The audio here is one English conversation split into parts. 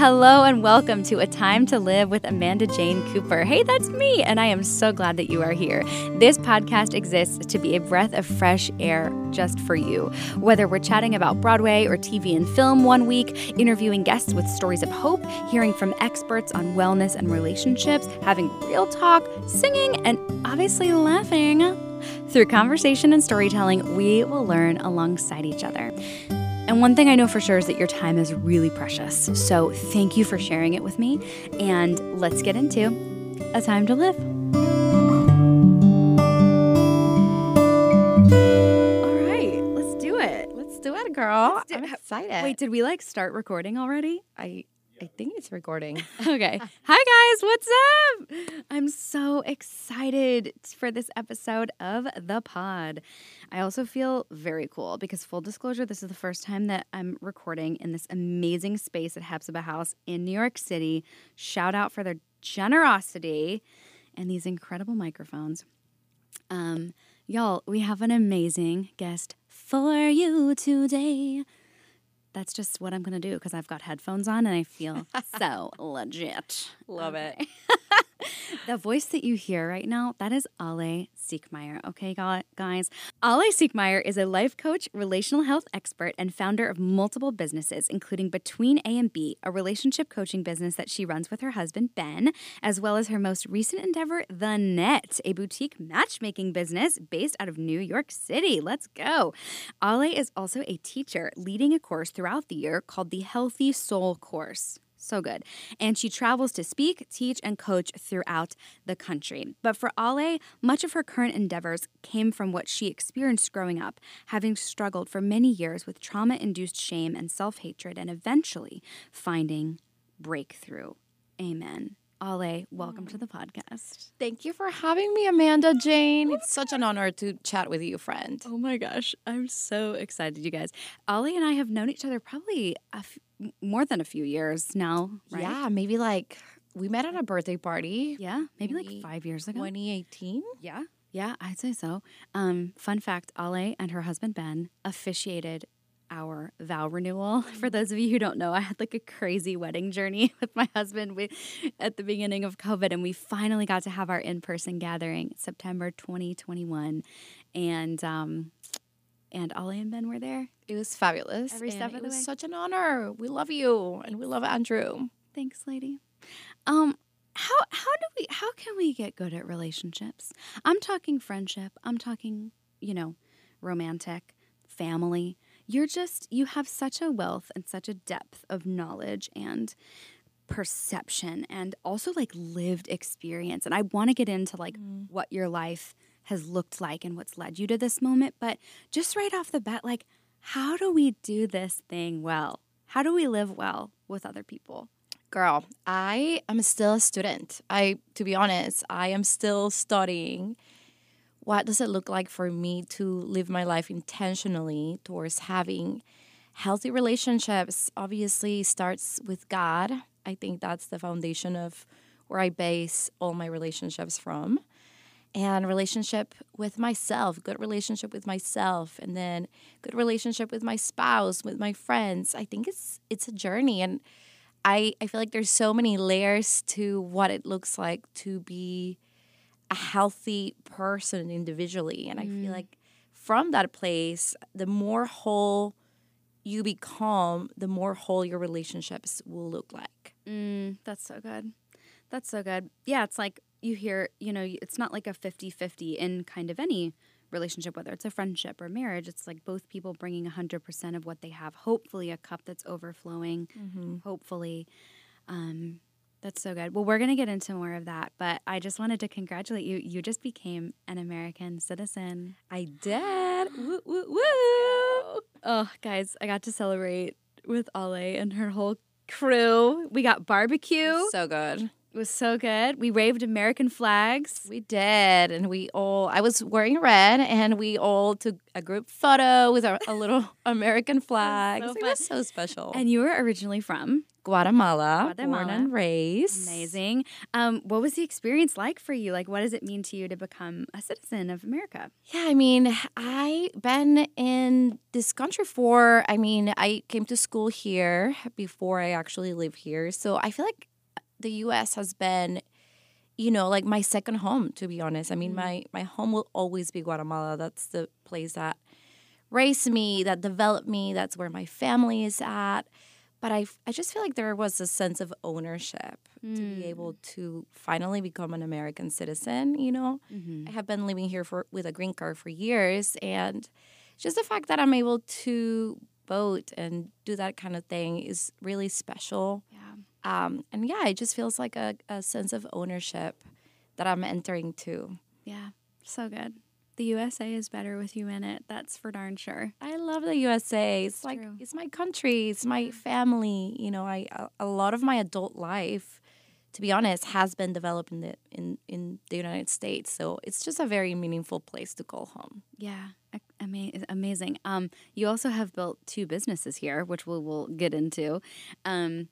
Hello and welcome to A Time to Live with Amanda Jane Cooper. Hey, that's me, and I am so glad that you are here. This podcast exists to be a breath of fresh air just for you. Whether we're chatting about Broadway or TV and film one week, interviewing guests with stories of hope, hearing from experts on wellness and relationships, having real talk, singing, and obviously laughing. Through conversation and storytelling, we will learn alongside each other. And one thing I know for sure is that your time is really precious. So thank you for sharing it with me. And let's get into A Time to Live. All right, let's do it. Let's do it, girl. Do- I'm excited. Wait, did we like start recording already? I I think it's recording. Okay. Hi, guys. What's up? I'm so excited for this episode of The Pod. I also feel very cool because, full disclosure, this is the first time that I'm recording in this amazing space at Hephzibah House in New York City. Shout out for their generosity and these incredible microphones. Um, y'all, we have an amazing guest for you today that's just what I'm going to do because I've got headphones on and I feel so legit. Love it. the voice that you hear right now, that is Ale Siekmeier. Okay, guys. Ale Siekmeier is a life coach, relational health expert, and founder of multiple businesses, including Between A and B, a relationship coaching business that she runs with her husband, Ben, as well as her most recent endeavor, The Nett, a boutique matchmaking business based out of New York City. Let's go. Ale is also a teacher, leading a course throughout the year called the Healthy Soul Course. So good. And she travels to speak, teach, and coach throughout the country. But for Ale, much of her current endeavors came from what she experienced growing up, having struggled for many years with trauma induced shame and self hatred, and eventually finding breakthrough. Amen. Ale, welcome to the podcast. Thank you for having me, Amanda Jane. It's such an honor to chat with you, friend. Oh my gosh, I'm so excited, you guys. Ale and I have known each other probably more than a few years now, right? Yeah, maybe like we met at a birthday party. Yeah, maybe, maybe like five years ago. 2018? Yeah. Yeah, I'd say so. Um, fun fact Ale and her husband Ben officiated our vow renewal. For mm. those of you who don't know, I had like a crazy wedding journey with my husband we, at the beginning of COVID, and we finally got to have our in person gathering September 2021. And um, and Ale and Ben were there. It was fabulous. Every step of the way. It was such an honor. We love you, and we love Andrew. Thanks, lady. Um, how how do we how can we get good at relationships? I'm talking friendship. I'm talking you know, romantic, family. You're just you have such a wealth and such a depth of knowledge and perception and also like lived experience. And I want to get into like mm. what your life has looked like and what's led you to this moment. But just right off the bat, like, how do we do this thing well? How do we live well with other people? Girl, I am still a student. I, to be honest, I am still studying. What does it look like for me to live my life intentionally towards having healthy relationships? Obviously, starts with God. I think that's the foundation of where I base all my relationships from and relationship with myself, good relationship with myself, and then good relationship with my spouse, with my friends. I think it's it's a journey and I, I feel like there's so many layers to what it looks like to be a healthy person individually. And mm. I feel mm. like from that place, the more whole you become, the more whole your relationships will look like. Mm, that's so good. That's so good. Yeah, it's like you hear, you know, it's not like a 50 50 in kind of any relationship, whether it's a friendship or marriage. It's like both people bringing 100% of what they have. Hopefully, a cup that's overflowing. Mm-hmm. Hopefully. Um, that's so good. Well, we're going to get into more of that, but I just wanted to congratulate you. You just became an American citizen. I did. woo, woo, woo. Oh, guys, I got to celebrate with Ale and her whole crew. We got barbecue. So good It was so good. We waved American flags. We did, and we all. I was wearing red, and we all took a group photo with a, a little American flag. so it was so special. And you were originally from Guatemala, born Guatemala. and raised. amazing. Um, what was the experience like for you? Like, what does it mean to you to become a citizen of America? Yeah, I mean, I been in this country for. I mean, I came to school here before I actually live here, so I feel like the U.S. has been, you know, like my second home. To be honest, I mean, mm-hmm. my my home will always be Guatemala. That's the place that raised me, that developed me. That's where my family is at. But I, I just feel like there was a sense of ownership to be mm. able to finally become an American citizen. You know, mm-hmm. I have been living here for with a green card for years, and just the fact that I'm able to vote and do that kind of thing is really special. Yeah. Um, and yeah, it just feels like a, a sense of ownership that I'm entering to. Yeah. So good. The USA is better with you in it. That's for darn sure. I love the USA. It's like true. it's my country. It's my family. You know, I a, a lot of my adult life, to be honest, has been developed in the in in the United States. So it's just a very meaningful place to call home. Yeah. Ama- amazing. Um, you also have built two businesses here, which we will get into, um,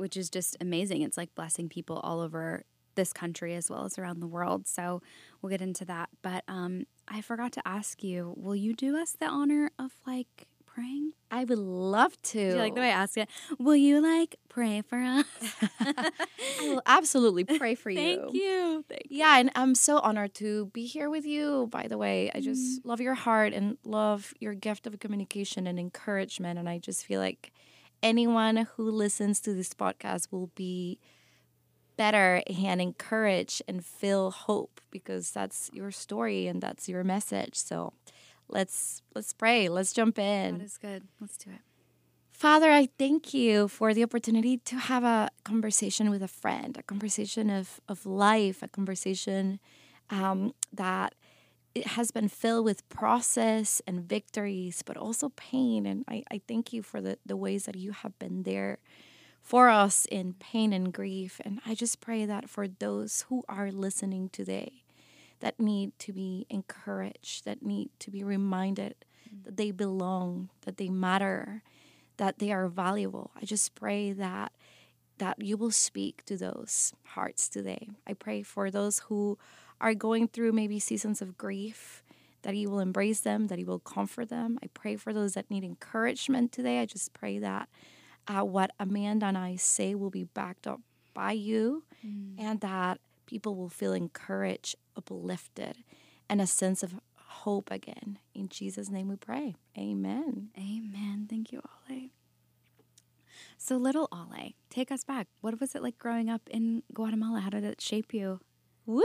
which is just amazing. It's like blessing people all over this country as well as around the world. So we'll get into that. But um, I forgot to ask you, will you do us the honor of like praying? I would love to. Do you like the way I ask it? Will you like pray for us? I will absolutely pray for you. Thank you. Thank Yeah, and I'm so honored to be here with you. By the way, I just love your heart and love your gift of communication and encouragement. And I just feel like anyone who listens to this podcast will be better and encouraged and feel hope because that's your story and that's your message. So let's let's pray. Let's jump in. That is good. Let's do it. Father, I thank you for the opportunity to have a conversation with a friend, a conversation of, of life, a conversation um, that it has been filled with process and victories, but also pain. And I, I thank you for the, the ways that you have been there for us in pain and grief. And I just pray that for those who are listening today, that need to be encouraged, that need to be reminded mm. that they belong, that they matter, that they are valuable. I just pray that that you will speak to those hearts today. I pray for those who are going through maybe seasons of grief, that He will embrace them, that He will comfort them. I pray for those that need encouragement today. I just pray that uh, what Amanda and I say will be backed up by you and that people will feel encouraged, uplifted, and a sense of hope again. In Jesus' name we pray. Amen. Amen. Thank you, Ale. So, little Ale, take us back. What was it like growing up in Guatemala? How did it shape you? Woo!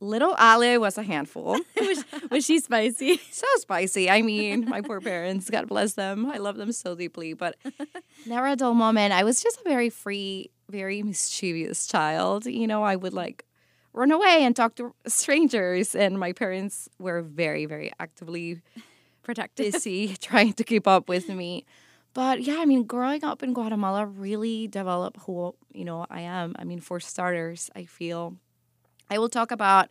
Little Ale was a handful. was, was she spicy? so spicy. I mean, my poor parents, God bless them. I love them so deeply, but never a dull moment. I was just a very free, very mischievous child. You know, I would like run away and talk to strangers, and my parents were very, very actively Protected. busy trying to keep up with me. But yeah, I mean, growing up in Guatemala really developed who you know I am. I mean, for starters, I feel I will talk about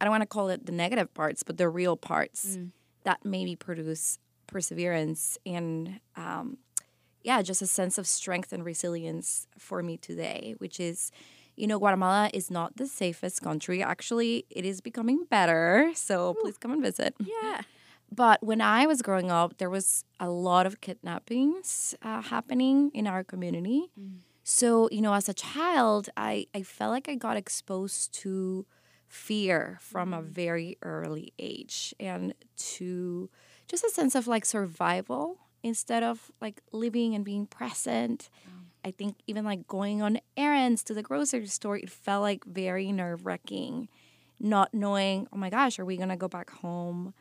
I don't want to call it the negative parts, but the real parts that maybe produce perseverance and um, yeah, just a sense of strength and resilience for me today, which is. You know, Guatemala is not the safest country. Actually, it is becoming better. So please come and visit. Yeah. But when I was growing up, there was a lot of kidnappings uh, happening in our community. So, you know, as a child, I, I felt like I got exposed to fear from a mm-hmm. very early age and to just a sense of like survival instead of like living and being present. Oh. I think even like going on errands to the grocery store, it felt like very nerve wracking, not knowing, oh my gosh, are we going to go back home?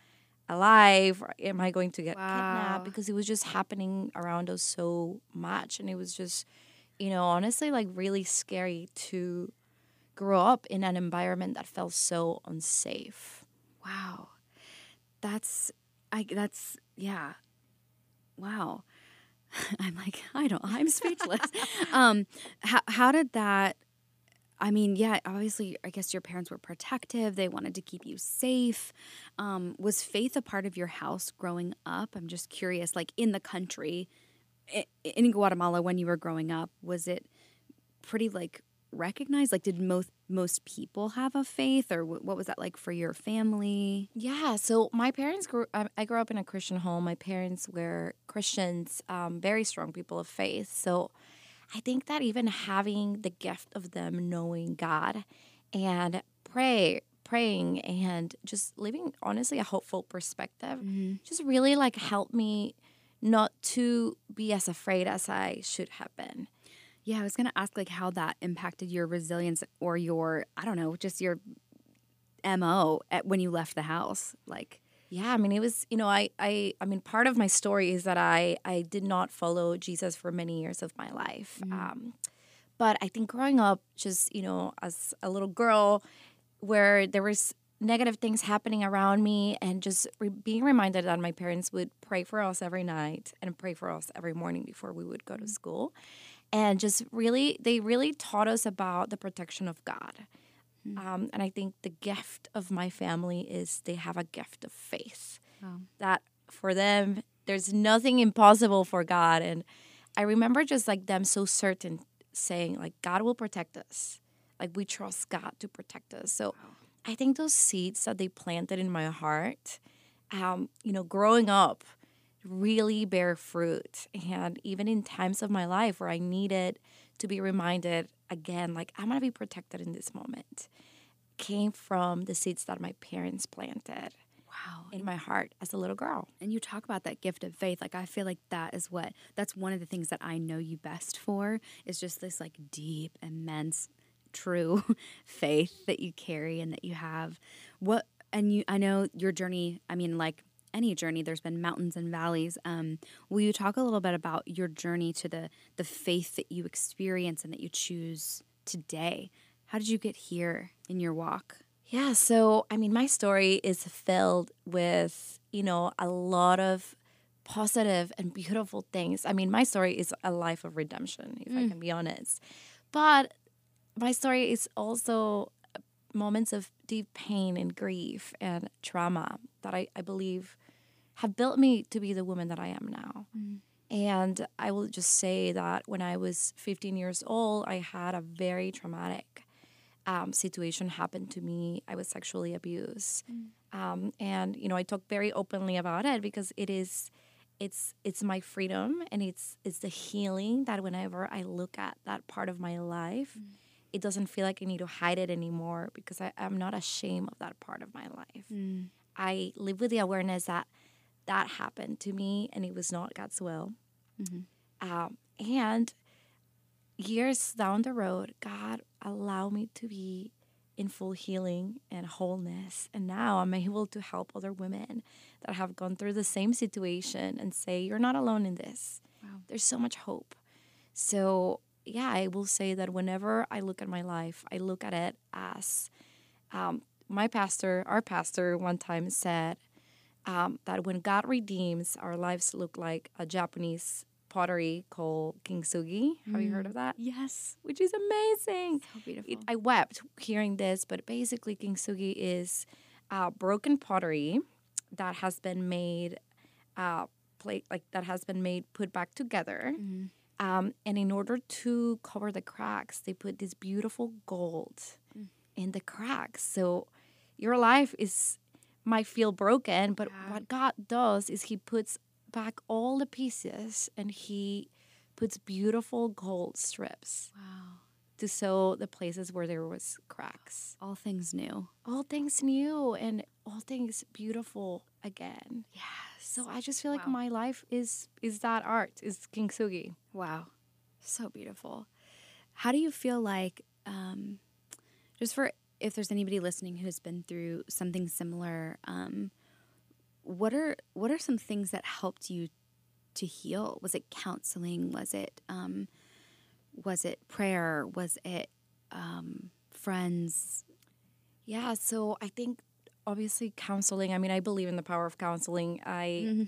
alive? Or am I going to get Wow. kidnapped? Because it was just happening around us so much. And it was just, you know, honestly, like really scary to grow up in an environment that felt so unsafe. Wow. That's I that's yeah. Wow. I'm like, I don't I'm speechless. um how how did that I mean, yeah, obviously, I guess your parents were protective. They wanted to keep you safe. Um, was faith a part of your house growing up? I'm just curious, like in the country, in Guatemala, when you were growing up, was it pretty like recognized? Like, did most most people have a faith, or what was that like for your family? Yeah, so my parents grew. I, I grew up in a Christian home. My parents were Christians, um, very strong people of faith. So I think that even having the gift of them knowing God and pray, praying, and just living honestly a hopeful perspective, just really like helped me not to be as afraid as I should have been. Yeah, I was gonna ask like how that impacted your resilience or your I don't know, just your mo at when you left the house. Like, Yeah, I mean, it was, you know, I, I, I mean, part of my story is that I, I did not follow Jesus for many years of my life. Um, but I think growing up, just, you know, as a little girl, where there was negative things happening around me and just re- being reminded that my parents would pray for us every night and pray for us every morning before we would go to school. And just really, they really taught us about the protection of God. Um, and I think the gift of my family is they have a gift of faith. That for them, there's nothing impossible for God. And I remember just like them so certain saying, like, God will protect us. Like, we trust God to protect us. So I think those seeds that they planted in my heart, um, you know, growing up, really bear fruit. And even in times of my life where I needed to be reminded again, like, I'm going to be protected in this moment, came from the seeds that my parents planted wow. in my heart as a little girl. And you talk about that gift of faith. Like I feel like that is what that's one of the things that I know you best for is just this like deep, immense, true faith that you carry and that you have. What and you I know your journey, I mean like any journey there's been mountains and valleys um, will you talk a little bit about your journey to the the faith that you experience and that you choose today how did you get here in your walk Yeah, so I mean, my story is filled with, you know, a lot of positive and beautiful things. I mean, my story is a life of redemption, if I can be honest. But my story is also moments of deep pain and grief and trauma that I, I believe have built me to be the woman that I am now. And I will just say that when I was 15 years old, I had a very traumatic um, situation happen to me. I was sexually abused, um, and you know I talk very openly about it because it is, it's it's my freedom and it's it's the healing that whenever I look at that part of my life, it doesn't feel like I need to hide it anymore because I, I'm not ashamed of that part of my life. I live with the awareness that that happened to me and it was not God's will. Um, and years down the road, God allowed me to be in full healing and wholeness. And now I'm able to help other women that have gone through the same situation and say, You're not alone in this. There's so much hope. So, yeah, I will say that whenever I look at my life, I look at it as um, my pastor, our pastor, one time said um, that when God redeems, our lives look like a Japanese pottery called kintsugi. Have you heard of that? yes Which is amazing. so beautiful It, I wept hearing this, but basically, kintsugi is uh, broken pottery that has been made, uh, plate like that has been made put back together. Um, and in order to cover the cracks, they put this beautiful gold in the cracks. So your life is might feel broken, but what God does is He puts back all the pieces and He puts beautiful gold strips wow to sew the places where there was cracks. all things new All things new and all things beautiful again. yes So I just feel like Wow. my life is is that art, is kintsugi. Wow. So beautiful. How do you feel like, um, just for if there's anybody listening who's been through something similar, um, what are what are some things that helped you to heal? Was it counseling? Was it um, was it prayer? Was it um, friends? Yeah, so I think obviously counseling. I mean, I believe in the power of counseling. I mm-hmm.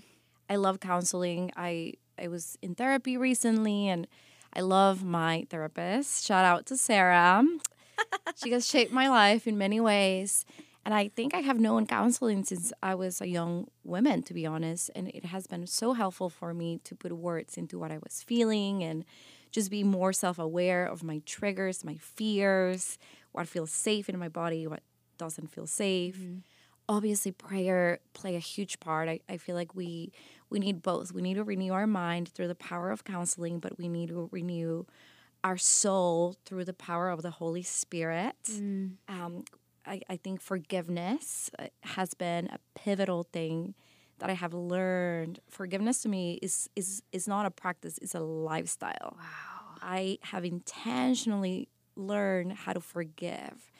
I love counseling. I I was in therapy recently and I love my therapist. Shout out to Sarah. she has shaped my life in many ways. And I think I have known counseling since I was a young woman, to be honest. And it has been so helpful for me to put words into what I was feeling and just be more self aware of my triggers, my fears, what feels safe in my body, what doesn't feel safe. Mm-hmm. Obviously, prayer play a huge part. I, I feel like we we need both. We need to renew our mind through the power of counseling, but we need to renew our soul through the power of the Holy Spirit. Mm. Um, I, I think forgiveness uh, has been a pivotal thing that I have learned. Forgiveness to me is is is not a practice; it's a lifestyle. Wow! I have intentionally learned how to forgive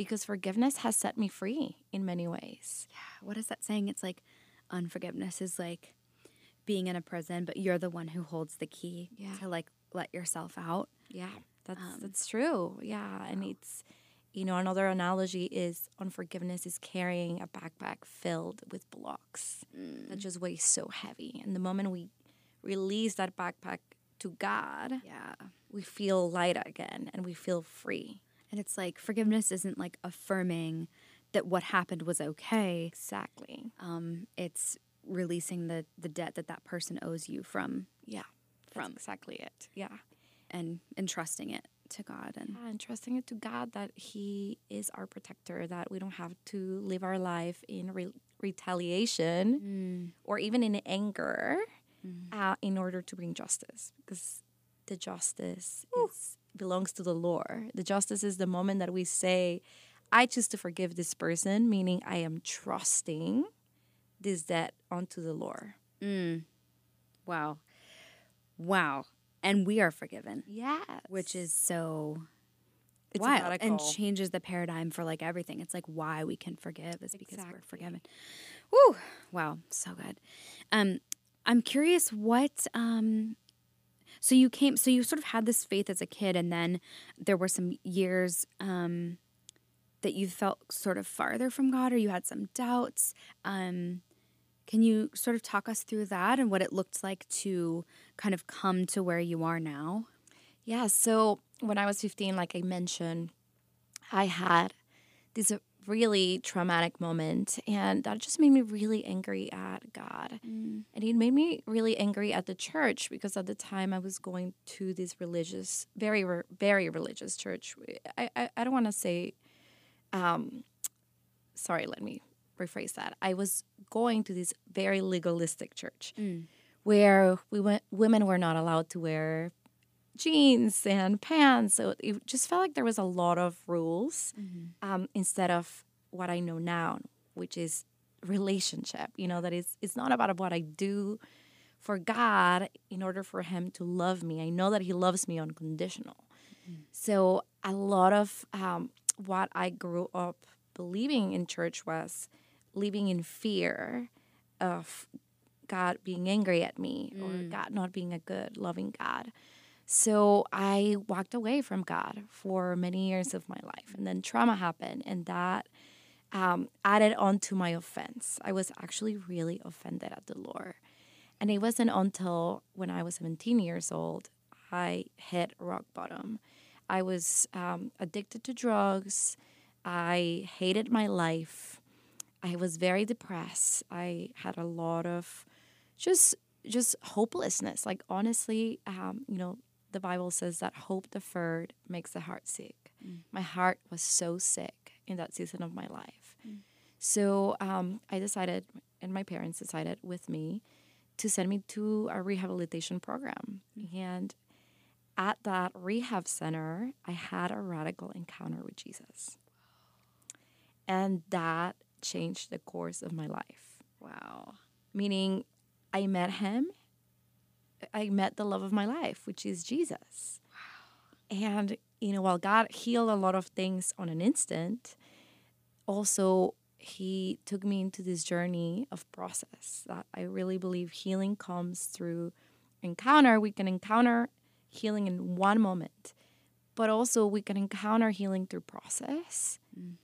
because forgiveness has set me free in many ways. Yeah. What is that saying? It's like unforgiveness is like being in a prison, but you're the one who holds the key yeah. to like let yourself out. Yeah, that's um, that's true. Yeah, and it's you know, another analogy is unforgiveness is carrying a backpack filled with blocks mm. that just weighs so heavy. And the moment we release that backpack to God, yeah, we feel light again and we feel free. And it's like forgiveness isn't like affirming that what happened was okay. Exactly. Um, it's releasing the the debt that that person owes you from. Yeah. From exactly it. Yeah. And entrusting it to God and, yeah, and trusting it to God that He is our protector, that we don't have to live our life in re- retaliation mm. or even in anger mm. uh, in order to bring justice because the justice is, belongs to the Lord. The justice is the moment that we say, I choose to forgive this person, meaning I am trusting this debt onto the Lord. Mm. Wow. Wow and we are forgiven. Yeah. Which is so it's wild and changes the paradigm for like everything. It's like why we can forgive is because exactly. we're forgiven. Woo! Wow, so good. Um, I'm curious what um so you came so you sort of had this faith as a kid and then there were some years um that you felt sort of farther from God or you had some doubts. Um can you sort of talk us through that and what it looked like to kind of come to where you are now? Yeah. So when I was 15, like I mentioned, I had this really traumatic moment, and that just made me really angry at God. Mm. And it made me really angry at the church because at the time I was going to this religious, very, very religious church. I, I, I don't want to say, um, sorry, let me rephrase that. I was going to this very legalistic church mm. where we went, women were not allowed to wear jeans and pants. So it just felt like there was a lot of rules mm-hmm. um, instead of what I know now, which is relationship. You know, that is it's not about what I do for God in order for Him to love me. I know that He loves me unconditional. Mm-hmm. So a lot of um, what I grew up believing in church was living in fear of God being angry at me mm. or God not being a good, loving God. So I walked away from God for many years of my life. And then trauma happened, and that um, added on to my offense. I was actually really offended at the Lord. And it wasn't until when I was 17 years old I hit rock bottom. I was um, addicted to drugs. I hated my life. I was very depressed. I had a lot of just just hopelessness. Like honestly, um, you know, the Bible says that hope deferred makes the heart sick. Mm. My heart was so sick in that season of my life. Mm. So um, I decided, and my parents decided with me, to send me to a rehabilitation program. Mm. And at that rehab center, I had a radical encounter with Jesus. And that changed the course of my life. Wow. Meaning, I met him, I met the love of my life, which is Jesus. Wow. And, you know, while God healed a lot of things on an instant, also he took me into this journey of process that I really believe healing comes through encounter. We can encounter healing in one moment, but also we can encounter healing through process. Mm.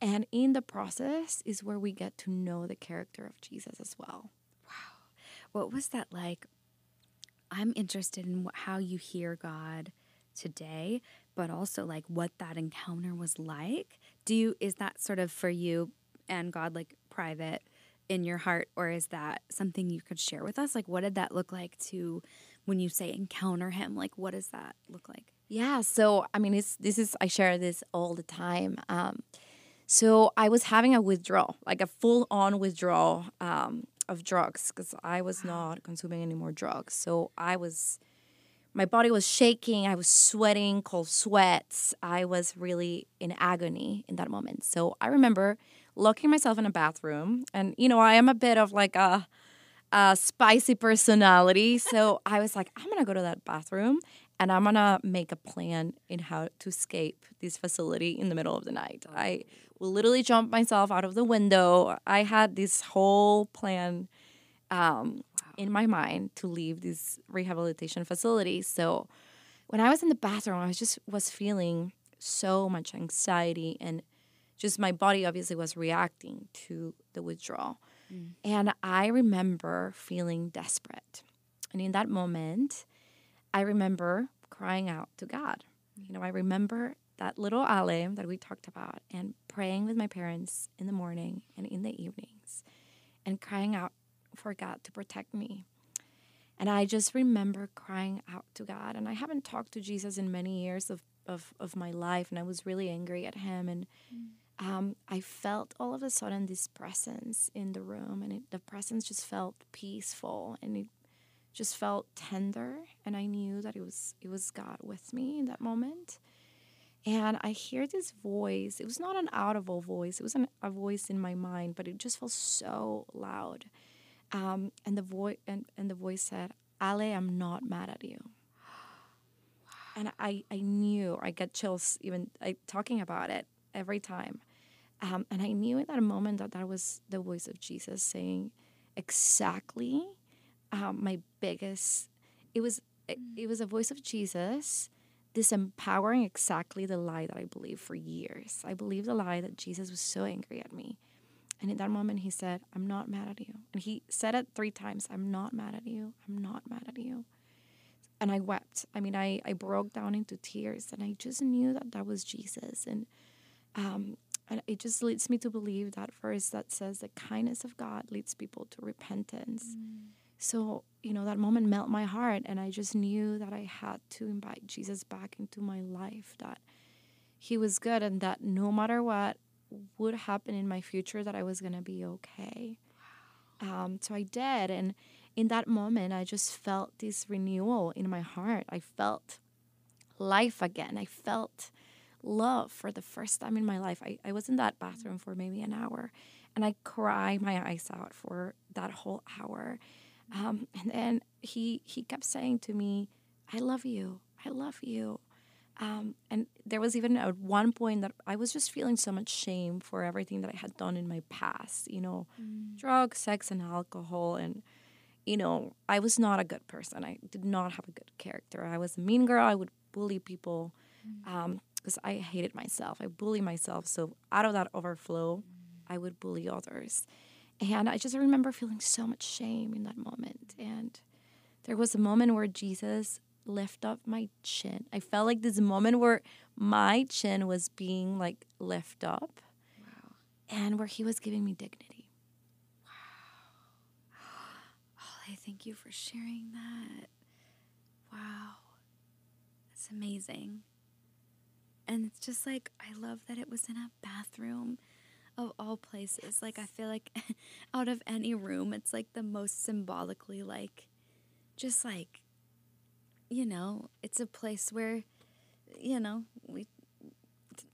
And in the process is where we get to know the character of Jesus as well. Wow. What was that like? I'm interested in how you hear God today, but also like what that encounter was like. Do you is that sort of for you and God like private in your heart or is that something you could share with us? Like what did that look like to when you say encounter him? Like what does that look like? Yeah, so I mean, it's this is I share this all the time. Um, so I was having a withdrawal, like a full on withdrawal um, of drugs, because I was not consuming any more drugs. So I was, my body was shaking. I was sweating, cold sweats. I was really in agony in that moment. So I remember locking myself in a bathroom, and you know, I am a bit of like a a spicy personality. So I was like, I'm gonna go to that bathroom and I'm gonna make a plan in how to escape this facility in the middle of the night. I will literally jump myself out of the window. I had this whole plan um, in my mind to leave this rehabilitation facility. So when I was in the bathroom, I was just was feeling so much anxiety and just my body obviously was reacting to the withdrawal. Mm. And I remember feeling desperate. And in that moment, I remember crying out to God. You know, I remember that little Ale that we talked about and praying with my parents in the morning and in the evenings and crying out for God to protect me. And I just remember crying out to God. And I haven't talked to Jesus in many years of, of, of my life. And I was really angry at him. And um, I felt all of a sudden this presence in the room. And it, the presence just felt peaceful. And it just felt tender and I knew that it was it was God with me in that moment. And I hear this voice. It was not an audible voice. It was an, a voice in my mind, but it just felt so loud. Um, and the voice and, and the voice said, "Ale, I'm not mad at you." And I, I knew I get chills even I, talking about it every time. Um, and I knew in that moment that that was the voice of Jesus saying exactly um, my biggest it was it, it was a voice of jesus disempowering exactly the lie that i believed for years. I believed the lie that jesus was so angry at me. And in that moment he said i'm not mad at you. And he said it three times i'm not mad at you. I'm not mad at you. And i wept. I mean i, I broke down into tears and i just knew that that was jesus. And um, and it just leads me to believe that verse that says the kindness of god leads people to repentance. Mm so, you know, that moment melt my heart and I just knew that I had to invite Jesus back into my life, that he was good and that no matter what would happen in my future that I was going to be okay. Um, so I did and in that moment I just felt this renewal in my heart. I felt life again. I felt love for the first time in my life. I, I was in that bathroom for maybe an hour and I cried my eyes out for that whole hour um, and then he he kept saying to me, "I love you. I love you." Um, and there was even at one point that I was just feeling so much shame for everything that I had done in my past, you know, mm. drugs, sex, and alcohol. And, you know, I was not a good person. I did not have a good character. I was a mean girl. I would bully people because mm. um, I hated myself. I bully myself. So out of that overflow, mm. I would bully others. And I just remember feeling so much shame in that moment. And there was a moment where Jesus lifted up my chin. I felt like this moment where my chin was being like lift up. Wow. And where he was giving me dignity. Wow. Oh, I thank you for sharing that. Wow. That's amazing. And it's just like, I love that it was in a bathroom of all places. Like I feel like out of any room, it's like the most symbolically like just like you know, it's a place where you know, we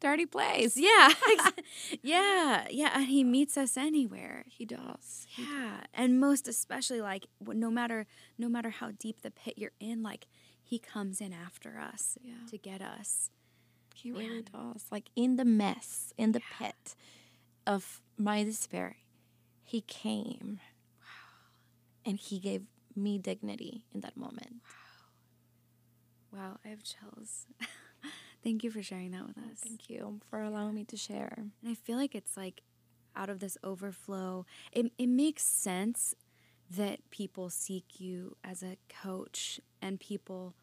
dirty place. Yeah. yeah. Yeah. And he meets us anywhere. He does. Yeah. He does. And most especially like no matter no matter how deep the pit you're in, like he comes in after us yeah. to get us. He really does. Like in the mess, in the yeah. pit of my despair, he came. Wow. And he gave me dignity in that moment. Wow. Wow, I have chills. Thank you for sharing that with us. Thank you for allowing me to share. And I feel like it's like out of this overflow, it, it makes sense that people seek you as a coach and people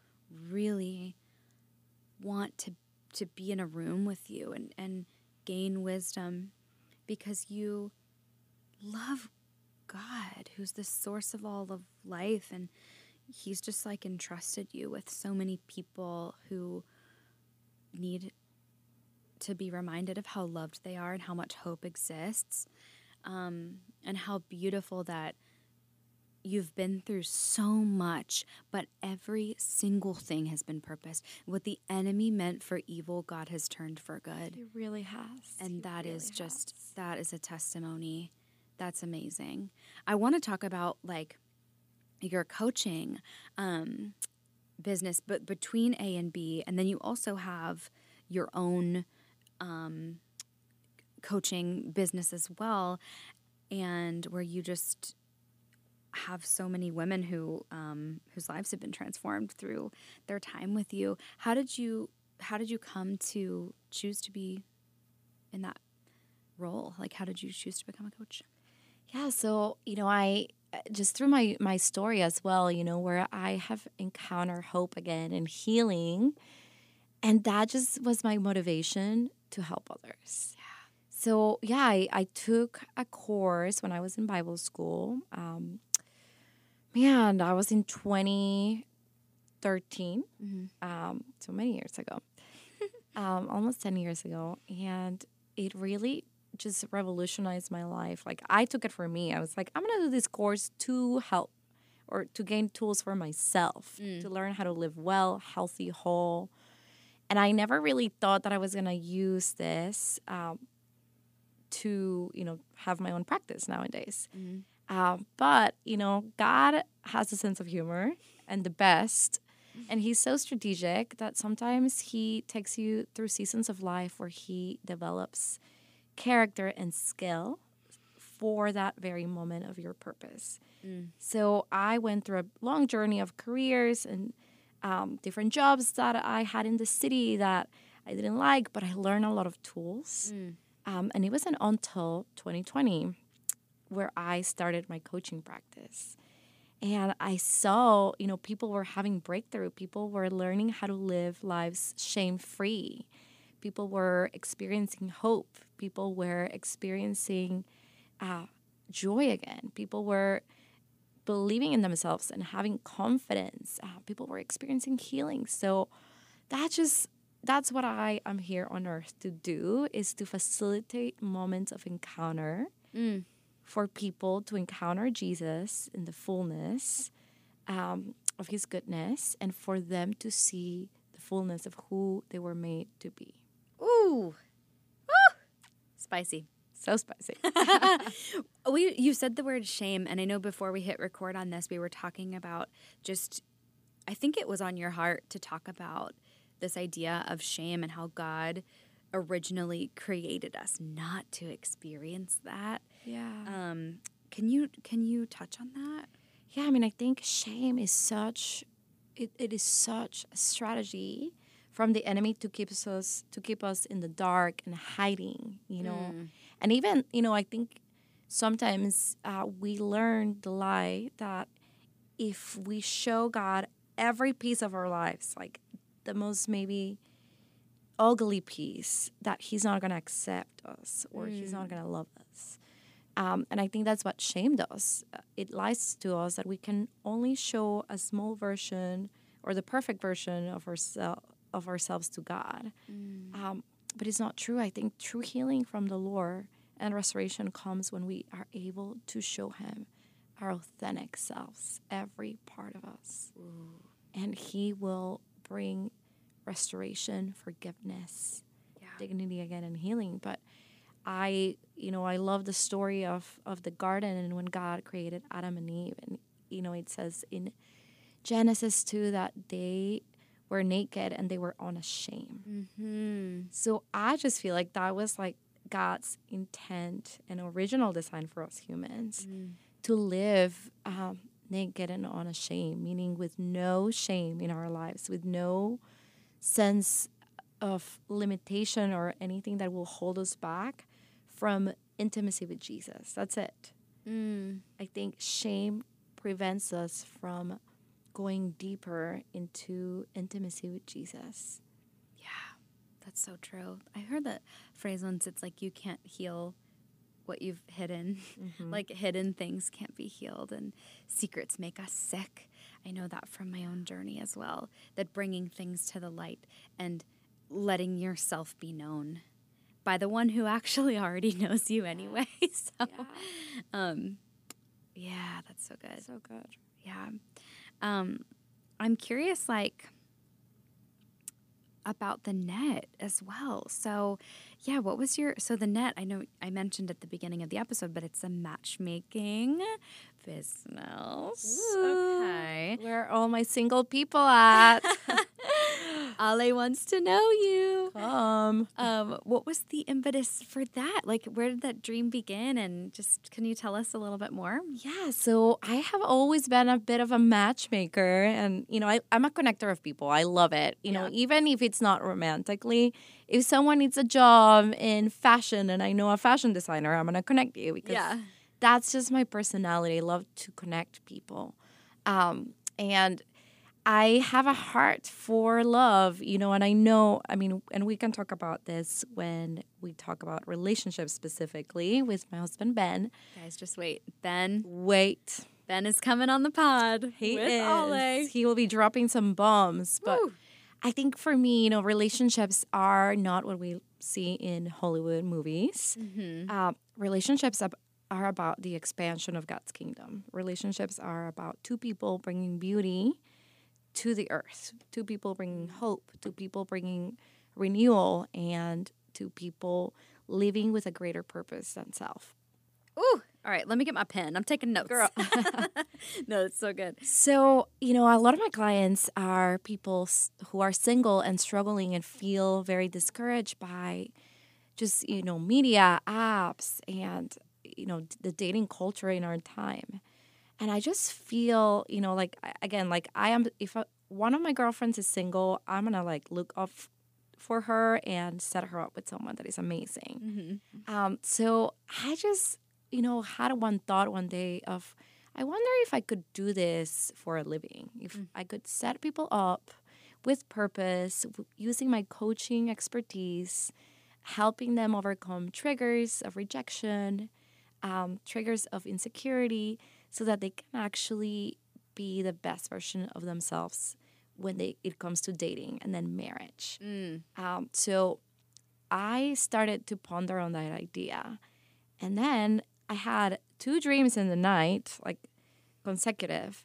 really want to to be in a room with you and, and gain wisdom because you love God, who's the source of all of life. And He's just like entrusted you with so many people who need to be reminded of how loved they are and how much hope exists. Um, and how beautiful that you've been through so much, but every single thing has been purposed. What the enemy meant for evil, God has turned for good. It really has. And He that is really just, has. that is a testimony. That's amazing. I want to talk about like your coaching um, business, but between A and B, and then you also have your own um, coaching business as well, and where you just have so many women who um, whose lives have been transformed through their time with you. How did you how did you come to choose to be in that role? Like, how did you choose to become a coach? Yeah, so you know, I just through my my story as well, you know, where I have encountered hope again and healing, and that just was my motivation to help others. Yeah. So yeah, I, I took a course when I was in Bible school. Um, man, I was in 2013, um, so many years ago, um, almost 10 years ago, and it really just revolutionized my life. Like I took it for me. I was like, I'm gonna do this course to help or to gain tools for myself to learn how to live well, healthy, whole. And I never really thought that I was gonna use this um, to, you know, have my own practice nowadays. Um, but you know, God has a sense of humor and the best. And he's so strategic that sometimes he takes you through seasons of life where he develops character and skill for that very moment of your purpose. So I went through a long journey of careers and um, different jobs that I had in the city that I didn't like, but I learned a lot of tools. Um, and it wasn't until 2020 where I started my coaching practice. And I saw, you know, people were having breakthrough. People were learning how to live lives shame free. People were experiencing hope. People were experiencing uh, joy again. People were believing in themselves and having confidence. Uh, people were experiencing healing. So that just that's what I am here on earth to do is to facilitate moments of encounter for people to encounter Jesus in the fullness um, of his goodness and for them to see the fullness of who they were made to be. Ooh, Woo! spicy. So spicy. We you said the word shame, and I know before we hit record on this, we were talking about just. I think it was on your heart to talk about this idea of shame and how God originally created us not to experience that. Yeah. Um, can you can you touch on that? Yeah, I mean, I think shame is such it, it is such a strategy from the enemy to keep us to keep us in the dark and hiding, you know. And even, you know, I think sometimes uh, we learn the lie that if we show God every piece of our lives, like the most maybe ugly piece, that He's not going to accept us or He's not going to love us. Um, and I think that's what shame does. Uh, It lies to us that we can only show a small version or the perfect version of ourselves of ourselves to God. Um, but it's not true. I think true healing from the Lord and restoration comes when we are able to show Him our authentic selves, every part of us, and He will bring restoration, forgiveness, dignity again, and healing. But I, you know, I love the story of of the garden and when God created Adam and Eve, and you know, it says in Genesis two that they were naked and they were unashamed. Hmm. So I just feel like that was like God's intent and original design for us humans to live um, naked and unashamed, meaning with no shame in our lives, with no sense of limitation or anything that will hold us back from intimacy with Jesus. That's it. Mm. I think shame prevents us from going deeper into intimacy with Jesus. Yeah, that's so true. I heard that phrase once. It's like you can't heal what you've hidden. Mm-hmm. like hidden things can't be healed, and secrets make us sick. I know that from my own journey as well. That bringing things to the light and letting yourself be known by the one who actually already knows you anyway. So, um, yeah, that's so good. So good. Yeah. Um, I'm curious, like, about the Nett as well. So, yeah, what was your so the Nett? I know I mentioned at the beginning of the episode, but it's a matchmaking business. Okay. Where are all my single people at? Ale wants to know you. Come. Um, what was the impetus for that? Like, where did that dream begin? And just can you tell us a little bit more? Yeah, so I have always been a bit of a matchmaker, and you know, I, I'm a connector of people. I love it. You know, even if it's not romantically, if someone needs a job in fashion and I know a fashion designer, I'm gonna connect you because that's just my personality. I love to connect people. Um, and I have a heart for love, you know, and I know, I mean, and we can talk about this when we talk about relationships specifically with my husband, Ben. Guys, just wait. Ben, Wait. Ben is coming on the pod He with is. Ale. He will be dropping some bombs. But Woo. I think for me, you know, relationships are not what we see in Hollywood movies. Mm-hmm. Uh, relationships are about the expansion of God's kingdom. Relationships are about two people bringing beauty to the earth, two people bringing hope, two people bringing renewal, and two people living with a greater purpose than self. Ooh. All right, let me get my pen. I'm taking notes. Girl. no, it's so good. So, you know, a lot of my clients are people who are single and struggling and feel very discouraged by just, you know, media, apps, and, you know, the dating culture in our time. And I just feel, you know, like, again, like I am, if I, one of my girlfriends is single, I'm to like look up for her and set her up with someone that is amazing. Mm-hmm. Um, so I just, you know, had one thought one day of, I wonder if I could do this for a living. If I could set people up with purpose, w- using my coaching expertise, helping them overcome triggers of rejection, um, triggers of insecurity, so that they can actually be the best version of themselves when they it comes to dating and then marriage. Mm. Um, so I started to ponder on that idea. And then I had two dreams in the night, like consecutive,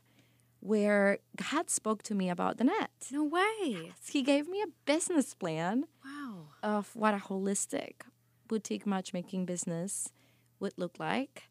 where God spoke to me about the Nett. No way. He gave me a business plan Wow. of what a holistic boutique matchmaking business would look like.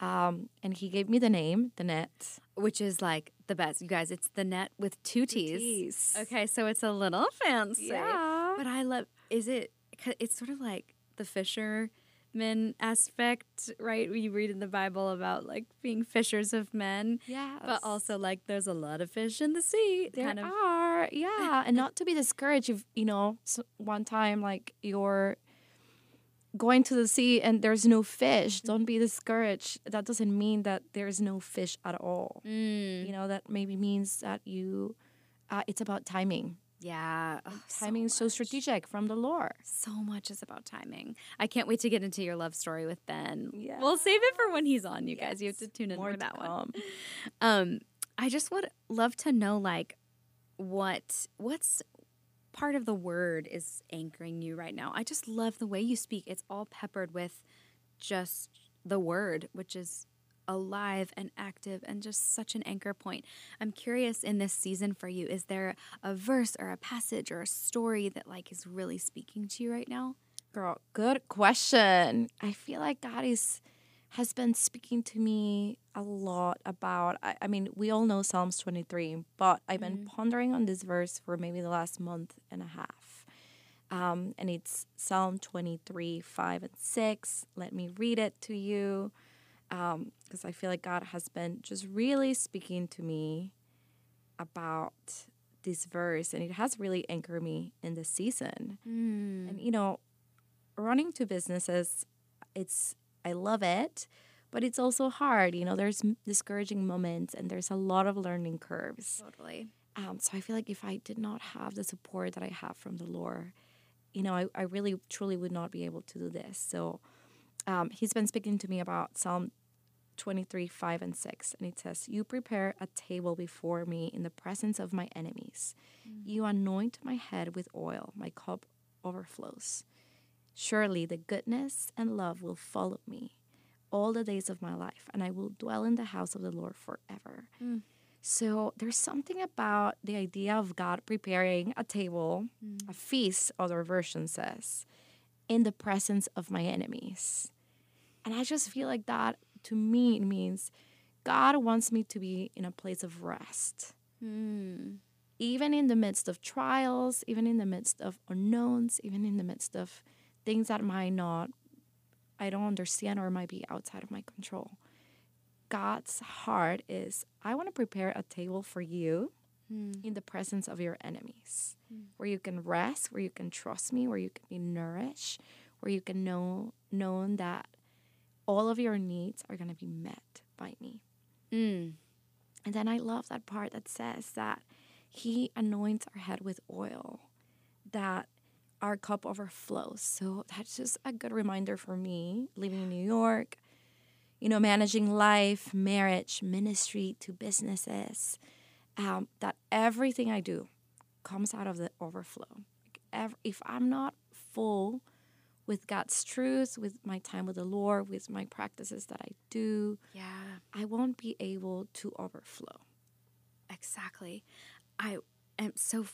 Um, and he gave me the name, the Nett. Which is like the best. You guys, it's the Nett with two T's. T's. Okay, so it's a little fancy. Yeah. But I love, is it? it's sort of like the fisherman aspect, right? We read in the Bible about like being fishers of men. Yeah. But also, like, there's a lot of fish in the sea. There kind of. are, yeah, and not to be discouraged if you know one time like you're going to the sea and there's no fish. Don't be discouraged. That doesn't mean that there's no fish at all. Mm, You know that maybe means that you. Uh, it's about timing. yeah. Oh, so Timing is so strategic from the lore So much is about timing. I can't wait to get into your love story with Ben. Yeah. We'll save it for when he's on, you guys. You have to tune in More for that one. Um, I just would love to know like what what's part of the word is anchoring you right now. I just love the way you speak. It's all peppered with just the word, which is alive and active and just such an anchor point. I'm curious in this season for you, is there a verse or a passage or a story that like is really speaking to you right now? Girl, good question. I feel like God is has been speaking to me a lot about I, I mean, we all know Psalms 23, but I've been mm-hmm. pondering on this verse for maybe the last month and a half. Um, and it's Psalm 23, 5 and 6. Let me read it to you. Um, because I feel like God has been just really speaking to me about this verse, and it has really anchored me in this season. Mm. And you know, running two businesses, it's I love it, but it's also hard. You know, there's discouraging moments and there's a lot of learning curves. Totally. Um, so I feel like if I did not have the support that I have from the Lord, you know, I, I really truly would not be able to do this. So um, he's been speaking to me about Psalm 23, 5 and 6. And it says, You prepare a table before me in the presence of my enemies. You anoint my head with oil, my cup overflows. Surely the goodness and love will follow me all the days of my life, and I will dwell in the house of the Lord forever. Mm. So there's something about the idea of God preparing a table, mm. a feast, other version says, in the presence of my enemies. And I just feel like that to me it means God wants me to be in a place of rest. Mm. Even in the midst of trials, even in the midst of unknowns, even in the midst of things that might not, I don't understand or might be outside of my control. God's heart is I want to prepare a table for you in the presence of your enemies, where you can rest, where you can trust me, where you can be nourished, where you can know known that all of your needs are going to be met by me. Mm. And then I love that part that says that he anoints our head with oil, that our cup overflows. So that's just a good reminder for me living in New York, you know, managing life, marriage, ministry to businesses, um, that everything I do comes out of the overflow. If I'm not full with God's truth, with my time with the Lord, with my practices that I do, Yeah. I won't be able to overflow. Exactly. I am so,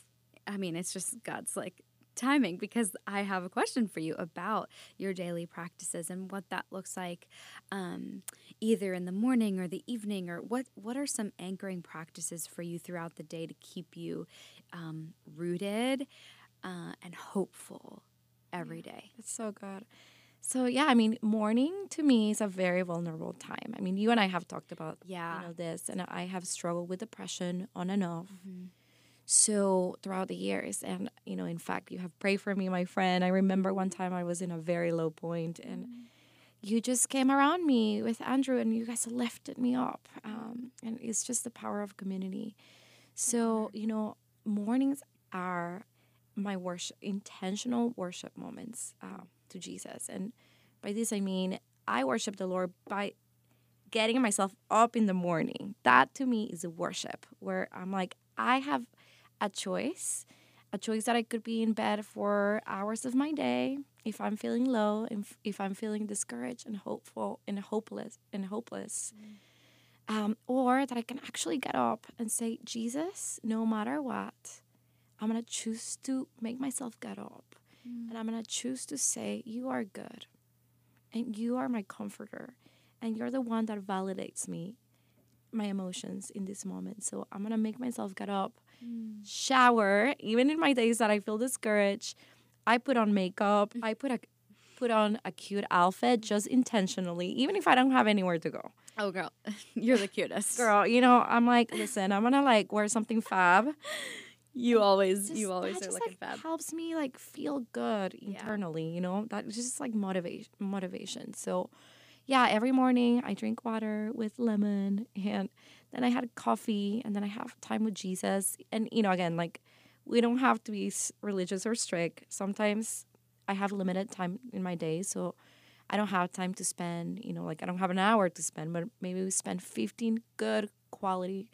I mean, it's just God's like timing because I have a question for you about your daily practices and what that looks like um, either in the morning or the evening or what, what are some anchoring practices for you throughout the day to keep you um, rooted uh, and hopeful every day? It's so good. So yeah, I mean, morning to me is a very vulnerable time. I mean, you and I have talked about Yeah. you know this, and I have struggled with depression on and off. So throughout the years, and you know, in fact, you have prayed for me, my friend. I remember one time I was in a very low point, and you just came around me with Andrew, and you guys lifted me up. Um, and it's just the power of community. So you know, mornings are my worship, intentional worship moments uh, to Jesus, and by this I mean I worship the Lord by getting myself up in the morning. That to me is a worship where I'm like, I have a choice, a choice that I could be in bed for hours of my day if I'm feeling low, if, if I'm feeling discouraged and hopeful and hopeless and hopeless. Um, or that I can actually get up and say, Jesus, no matter what, I'm gonna choose to make myself get up. And I'm gonna choose to say, You are good and you are my comforter and you're the one that validates me my emotions in this moment so i'm gonna make myself get up Mm. shower. Even in my days that i feel discouraged i put on makeup. I put a put on a cute outfit just intentionally even if i don't have anywhere to go. Oh, girl, you're the cutest. girl you know i'm like listen i'm gonna like wear something fab. You always, just- you always are just, looking like, fab. helps me like feel good internally you know? That just like motivation motivation. So yeah every morning i drink water with lemon and then i had coffee and then i have time with jesus. And you know again like we don't have to be religious or strict. Sometimes i have limited time in my day so i don't have time to spend you know like i don't have an hour to spend but maybe we spend 15 good quality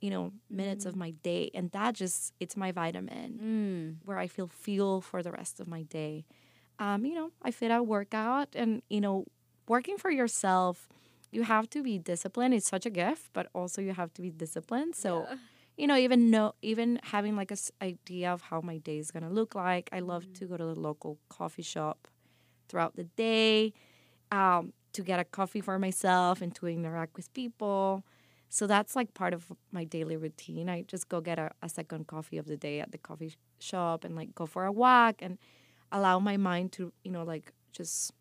you know minutes of my day and that just it's my vitamin Mm. where i feel fuel for the rest of my day. Um, you know i fit a workout and you know working for yourself you have to be disciplined it's such a gift but also you have to be disciplined so you know even know even having like a s- idea of how my day is going to look like i love to go to the local coffee shop throughout the day um, to get a coffee for myself and to interact with people so that's like part of my daily routine i just go get a, a second coffee of the day at the coffee sh- shop and like go for a walk and allow my mind to you know like just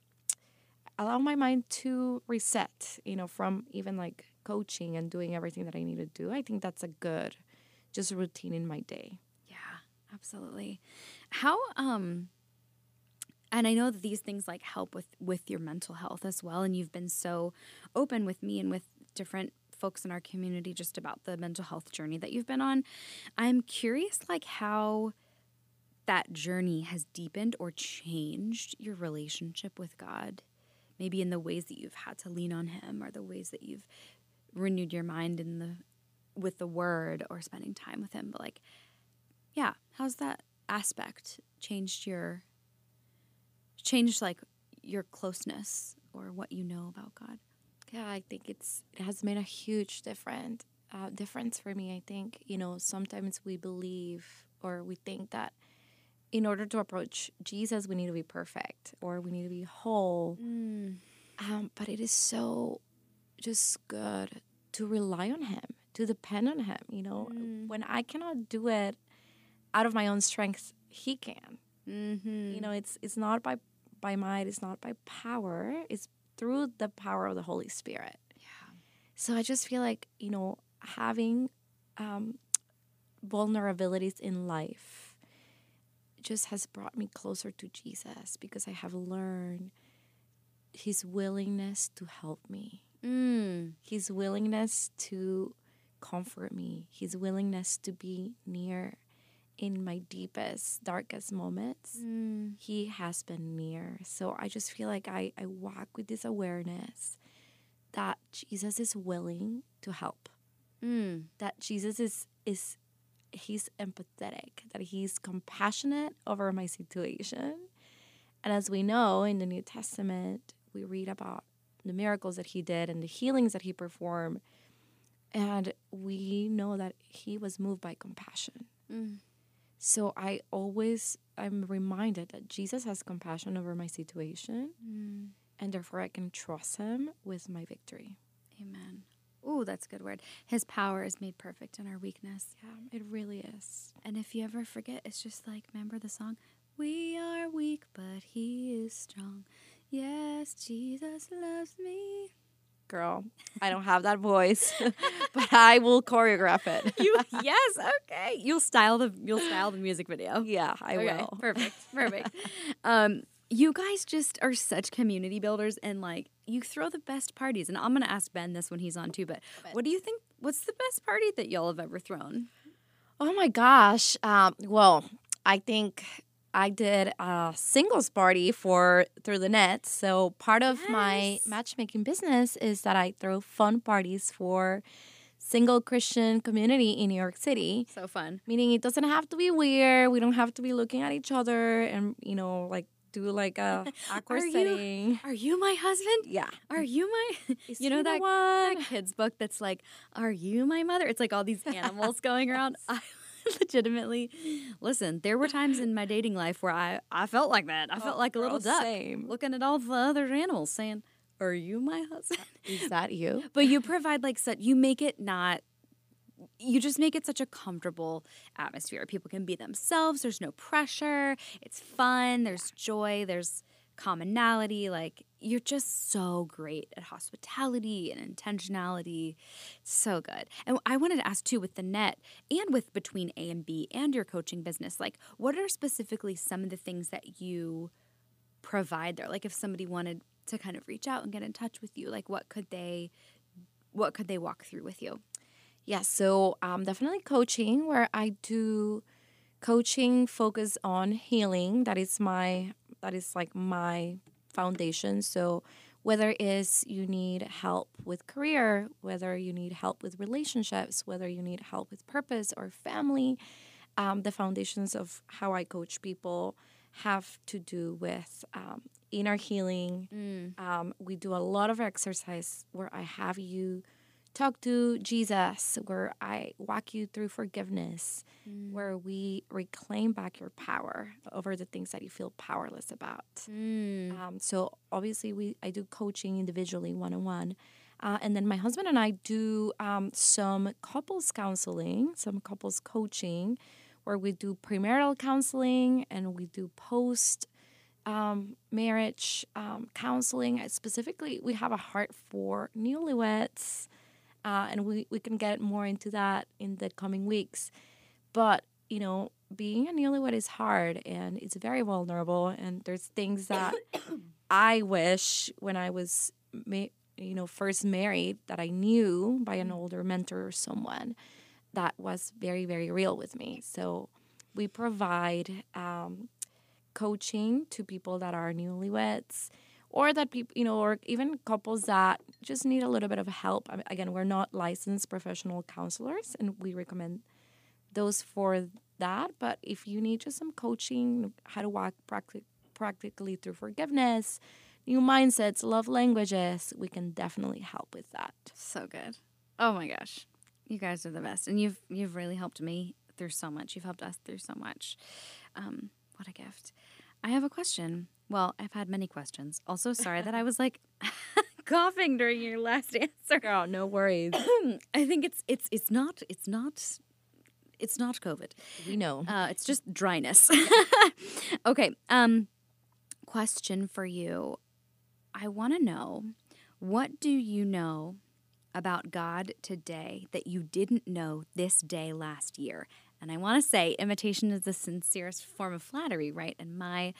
allow my mind to reset you know from even like coaching and doing everything that i need to do i think that's a good just routine in my day Yeah, absolutely. How um and I know that these things like help with with your mental health as well and you've been so open with me and with different folks in our community just about the mental health journey that you've been on. I'm curious like how that journey has deepened or changed your relationship with God? Maybe in the ways that you've had to lean on Him, or the ways that you've renewed your mind in the with the Word, or spending time with Him. But like, yeah, how's that aspect changed your changed like your closeness or what you know about God? Yeah, I think it's it has made a huge different uh, difference for me. I think you know sometimes we believe or we think that in order to approach Jesus, we need to be perfect or we need to be whole. Mm. Um, but it is so just good to rely on Him, to depend on Him. You know, Mm. when I cannot do it out of my own strength, He can. Mm-hmm. You know, it's it's not by by might, it's not by power. It's through the power of the Holy Spirit. yeah. So I just feel like you know having um, vulnerabilities in life just has brought me closer to Jesus because I have learned His willingness to help me, Mm. His willingness to comfort me, His willingness to be near in my deepest, darkest moments. Mm. He has been near. So I just feel like I, I walk with this awareness that Jesus is willing to help. Mm. That Jesus is is he's empathetic, that he's compassionate over my situation. And as we know in the New Testament, we read about the miracles that he did and the healings that he performed. And we know that he was moved by compassion. Mm. So I always I'm reminded that Jesus has compassion over my situation Mm. and therefore I can trust him with my victory. Amen. Ooh, that's a good word. His power is made perfect in our weakness. Yeah, it really is. And if you ever forget, it's just like, remember the song? We are weak, but he is strong. Yes, Jesus loves me. Girl, I don't have that voice, but I will choreograph it. You yes, okay. You'll style the you'll style the music video. yeah, I Okay, will. Perfect. Perfect. um, you guys just are such community builders and like you throw the best parties. And I'm gonna ask Ben this when he's on too, but what do you think what's the best party that y'all have ever thrown? Oh my gosh. Um, well, I think I did a singles party for Through the Nett. So part of my matchmaking business is that I throw fun parties for single Christian community in New York City. So fun. Meaning it doesn't have to be weird. We don't have to be looking at each other and, you know, like do like a awkward Are you- setting. Are you my husband? Yeah. Are you my Is you know that, one? that kid's book that's like, Are you my mother? It's like all these animals going around. I legitimately listen, there were times in my dating life where I, I felt like that. I felt Oh, like a little duck same. looking at all the other animals saying, Are you my husband? Is that you? But you provide like such you make it not you just make it such a comfortable atmosphere. People can be themselves. There's no pressure. It's fun. There's joy. There's commonality. Like you're just so great at hospitality and intentionality. So good. And I wanted to ask too with the Nett and with between A and B and your coaching business, like what are specifically some of the things that you provide there? Like if somebody wanted to kind of reach out and get in touch with you, like what could they what could they walk through with you? Yeah, so um, definitely coaching, where I do coaching focus on healing. That is my that is like my foundation. So whether it's you need help with career, whether you need help with relationships, whether you need help with purpose or family, um, the foundations of how I coach people have to do with um, inner healing. Um, we do a lot of exercise where I have you talk to Jesus, where I walk you through forgiveness, where we reclaim back your power over the things that you feel powerless about. Um, so obviously, we I do coaching individually, one on one. Uh, and then my husband and I do um, some couples counseling, some couples coaching, where we do premarital counseling and we do post um, marriage um, counseling. Specifically, we have a heart for newlyweds, uh, and we, we can get more into that in the coming weeks. But, you know, being a newlywed is hard and it's very vulnerable, and there's things that I wish when I was, ma- you know, first married that I knew by an older mentor or someone that was very, very real with me. So we provide um, um, coaching to people that are newlyweds or that people, you know, or even couples that just need a little bit of help. I mean, again, we're not licensed professional counselors and we recommend those for that. But if you need just some coaching, how to walk practic- practically through forgiveness, new mindsets, love languages, we can definitely help with that. So good. Oh my gosh. You guys are the best. And you've you've really helped me through so much. You've helped us through so much. Um, what a gift. I have a question. Well, I've had many questions. Also, sorry that I was like coughing during your last answer. Girl, no worries. I think it's it's it's not it's not it's not COVID. we know. Uh, it's just dryness. okay. Um, question for you. I want to know what do you know about God today that you didn't know this day last year? And I want to say imitation is the sincerest form of flattery, right? And my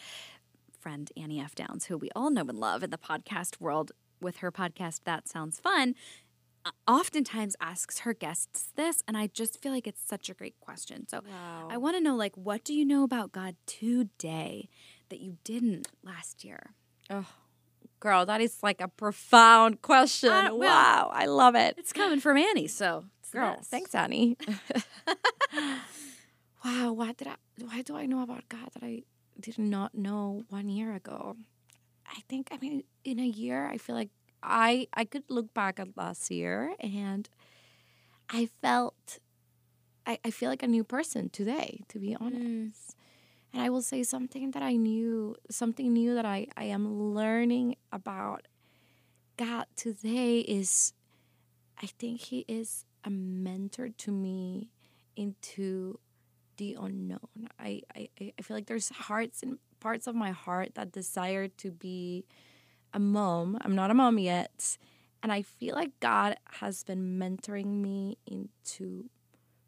friend Annie F. Downs, who we all know and love in the podcast world with her podcast That Sounds Fun, oftentimes asks her guests this and I just feel like it's such a great question. So wow. I want to know like what do you know about God today that you didn't last year? Oh, girl, that is like a profound question. Uh, well- wow, I love it. It's coming from Annie, so Girl, best. thanks, Annie. wow, why did I? Why do I know about God that I did not know one year ago? I think I mean in a year, I feel like I I could look back at last year and I felt I, I feel like a new person today, to be mm. honest. And I will say something that I knew, something new that I, I am learning about God today is I think He is a mentor to me into the unknown. I, I, I feel like there's hearts and parts of my heart that desire to be a mom. I'm not a mom yet. And I feel like God has been mentoring me into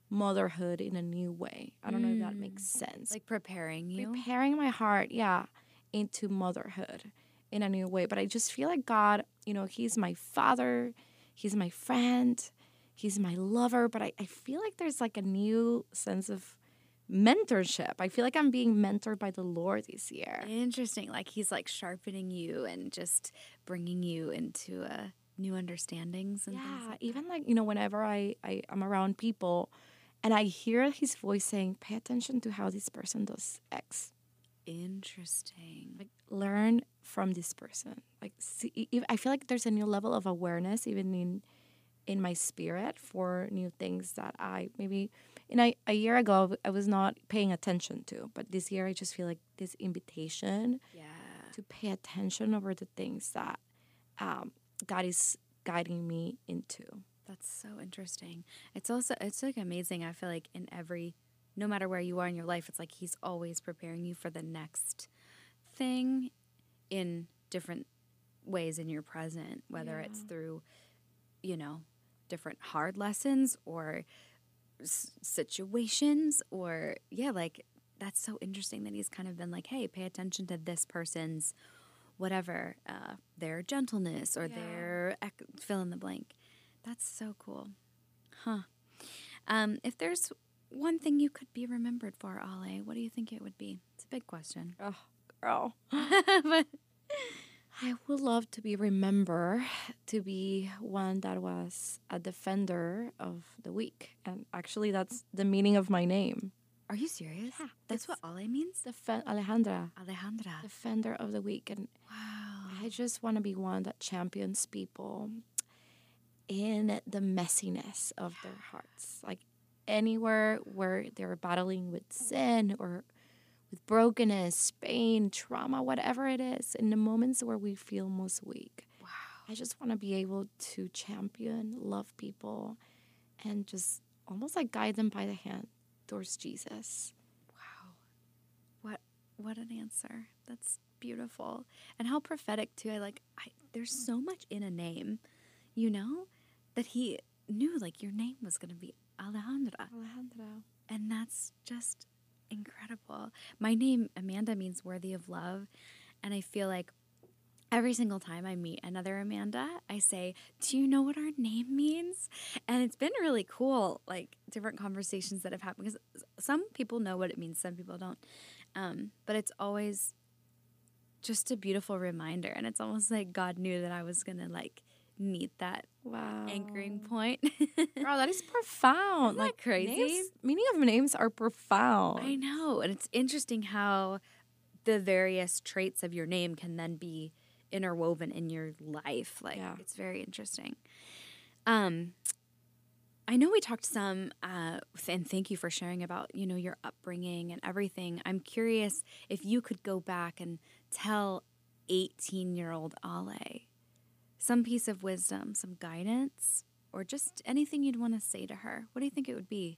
motherhood in a new way. I don't know if that makes mm. sense like preparing you. preparing my heart, yeah, into motherhood in a new way. But I just feel like God, you know, He's my father, He's my friend, He's my lover. But I, I feel like there's like a new sense of mentorship. I feel like I'm being mentored by the Lord this year. Interesting. Like he's like sharpening you and just bringing you into uh, new understandings and things. Yeah, like even like, you know, whenever I, I am around people and I hear his voice saying, pay attention to how this person does X. Interesting. like learn from this person like see, i feel like there's a new level of awareness even in in my spirit for new things that i maybe in a, a year ago i was not paying attention to but this year i just feel like this invitation yeah. to pay attention over the things that um, god is guiding me into That's so interesting. It's also it's like amazing. I feel like in every no matter where you are in your life, it's like he's always preparing you for the next thing in different ways in your present, whether it's through you know, different hard lessons or s- situations or yeah, like that's so interesting that he's kind of been like, "Hey, pay attention to this person's whatever, uh, their gentleness or Yeah. their ec- fill in the blank." That's so cool. Huh. Um, if there's one thing you could be remembered for, Ale, what do you think it would be? It's a big question. oh girl but I would love to be remember to be one that was a defender of the weak, and actually, that's the meaning of my name. are you serious? Yeah, That's what Ale means? Defen- Alejandra, Alejandra. defender of the weak, and Wow. I just want to be one that champions people in the messiness of their hearts, like anywhere where they're battling with sin or with brokenness, pain, trauma, whatever it is, in the moments where we feel most weak. Wow. I just want to be able to champion, love people, and just almost like guide them by the hand towards Jesus. Wow. What what an answer. That's beautiful. And how prophetic too. I like I there's so much in a name, you know, that he knew like your name was gonna be Alejandra. Alejandra. And that's just incredible. My name, Amanda, means worthy of love. And I feel like every single time I meet another Amanda, I say, Do you know what our name means? And it's been really cool, like different conversations that have happened because some people know what it means, some people don't. Um, but it's always just a beautiful reminder. And it's almost like God knew that I was going to like need that Wow. anchoring point. Girl, that is profound. Isn't like crazy? names- meaning of names are profound. I know. And it's interesting how the various traits of your name can then be interwoven in your life. Like Yeah. it's very interesting. Um I know we talked some uh and thank you for sharing about, you know, your upbringing and everything. I'm curious if you could go back and tell 18-year-old Ale some piece of wisdom, some guidance, or just anything you'd want to say to her. What do you think it would be?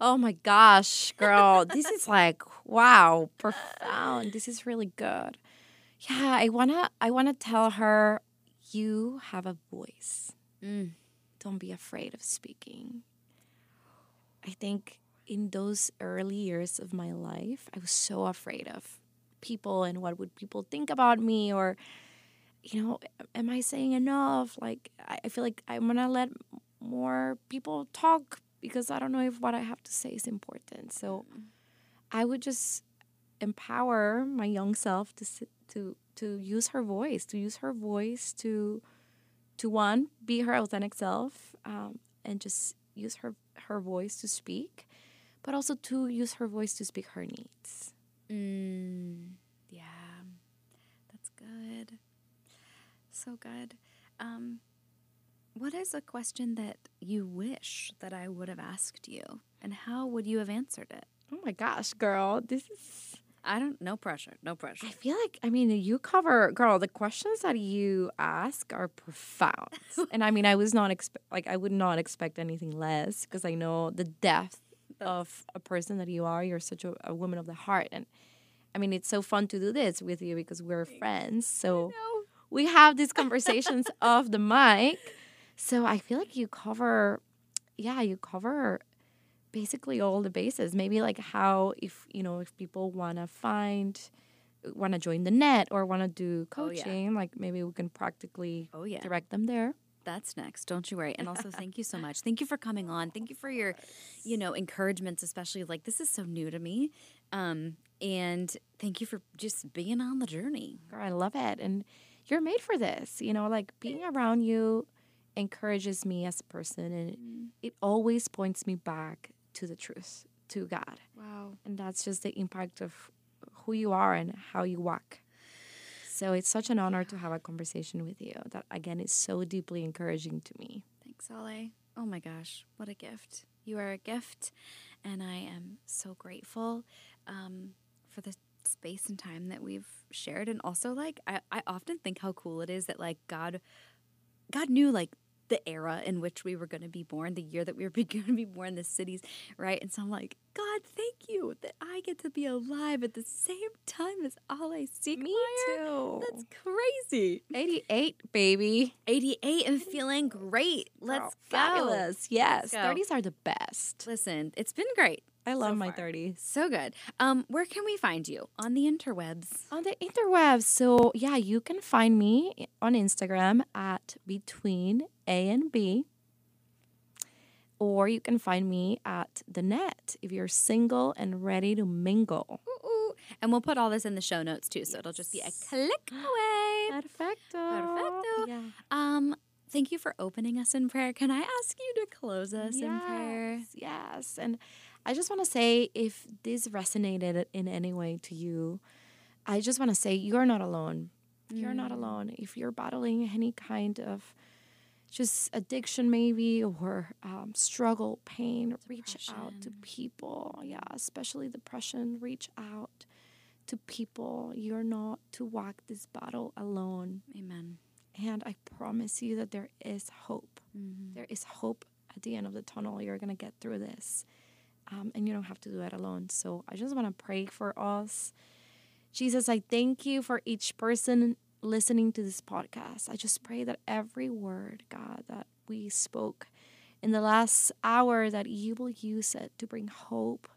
Oh my gosh, girl. this is like wow, profound. This is really good. Yeah, I wanna I wanna tell her you have a voice. Mm. Don't be afraid of speaking. I think in those early years of my life, I was so afraid of people and what would people think about me or you know, am I saying enough? Like I feel like I'm gonna let more people talk because I don't know if what I have to say is important. So I would just empower my young self to sit, to to use her voice, to use her voice to to one be her authentic self, um, and just use her her voice to speak, but also to use her voice to speak her needs. Mm, yeah, that's good. So good. Um, what is a question that you wish that I would have asked you, and how would you have answered it? Oh my gosh, girl, this is. I don't. No pressure. No pressure. I feel like I mean you cover, girl. The questions that you ask are profound, and I mean I was not expect like I would not expect anything less because I know the depth of a person that you are. You're such a, a woman of the heart, and I mean it's so fun to do this with you because we're friends. So. We have these conversations off the mic. So I feel like you cover, yeah, you cover basically all the bases. Maybe like how if you know if people want to find, want to join the Nett or want to do Oh, yeah. coaching, like maybe we can practically Oh yeah. direct them there. That's next. Don't you worry. And also, thank you so much. Thank you for coming on. Thank you for your, you know, encouragements, especially like this is so new to me. Um, and thank you for just being on the journey. Girl, I love it, and you're made for this. You know, like being around you encourages me as a person, and it always points me back to the truth, to God. Wow. and that's just the impact of who you are and how you walk. So it's such an honor to have a conversation with you. That again is so deeply encouraging to me. Thanks, Ale. Oh my gosh, what a gift. You are a gift, and I am so grateful um, for the space and time that we've shared. And also, like, I, I often think how cool it is that, like, God, God knew, like, the era in which we were going to be born, the year that we were going to be born, the cities, right? And so I'm like, God, thank you that I get to be alive at the same time as Ale Siekmeier. too. That's crazy. 88, baby. 88 and feeling great. Let's Girl, go. Fabulous. Yes. go. 30s are the best. Listen, it's been great. I love so my far. 30s. So good. Um, where can we find you? On the interwebs. On the interwebs. So, yeah, you can find me on Instagram at between A and B. Or you can find me at the Nett if you're single and ready to mingle. Ooh, ooh. And we'll put all this in the show notes too, so it'll just be a click away. Perfecto. Perfecto. Yeah. Um, thank you for opening us in prayer. Can I ask you to close us in prayer? Yes, Yes. And I just want to say if this resonated in any way to you, I just want to say you're not alone. You're not alone. If you're battling any kind of just addiction, maybe, or um, struggle, pain, reach out to people. Yeah, especially depression, reach out to people. You're not to walk this battle alone. Amen. And I promise you that there is hope. Mhm. There is hope at the end of the tunnel. You're going to get through this. Um, and you don't have to do it alone. So I just want to pray for us. Jesus, I thank you for each person listening to this podcast. I just pray that every word, God, that we spoke in the last hour, that you will use it to bring hope,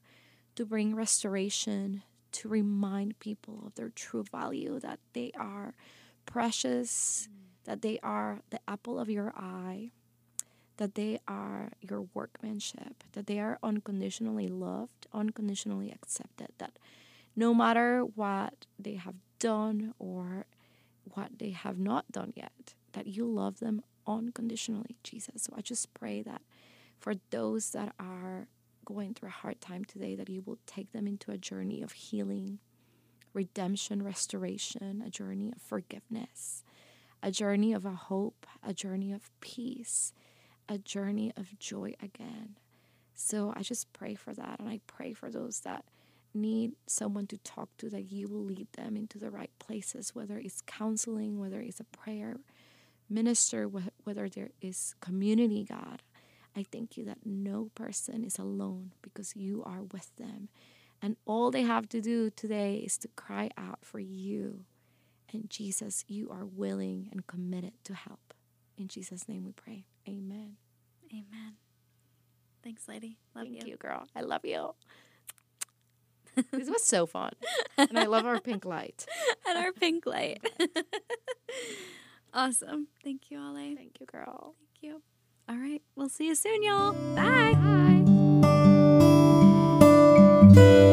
to bring restoration, to remind people of their true value, that they are precious, that they are the apple of your eye, that they are your workmanship, that they are unconditionally loved, unconditionally accepted, that no matter what they have done or what they have not done yet, that you love them unconditionally, Jesus. So I just pray that for those that are going through a hard time today, that you will take them into a journey of healing, redemption, restoration, a journey of forgiveness, a journey of a hope, a journey of peace, a journey of joy again. So I just pray for that. And I pray for those that need someone to talk to, that you will lead them into the right places, whether it's counseling, whether it's a prayer minister, whether there is community, God. I thank you that no person is alone because you are with them. And all they have to do today is to cry out for you. And Jesus, you are willing and committed to help. In Jesus' name we pray. Amen. Amen. Thanks, lady. Love Thank you. you, girl. I love you. this was so fun. And I love our pink light. and our pink light. awesome. Thank you, Ale. Thank you, girl. Thank you. All right. We'll see you soon, y'all. Bye. Bye.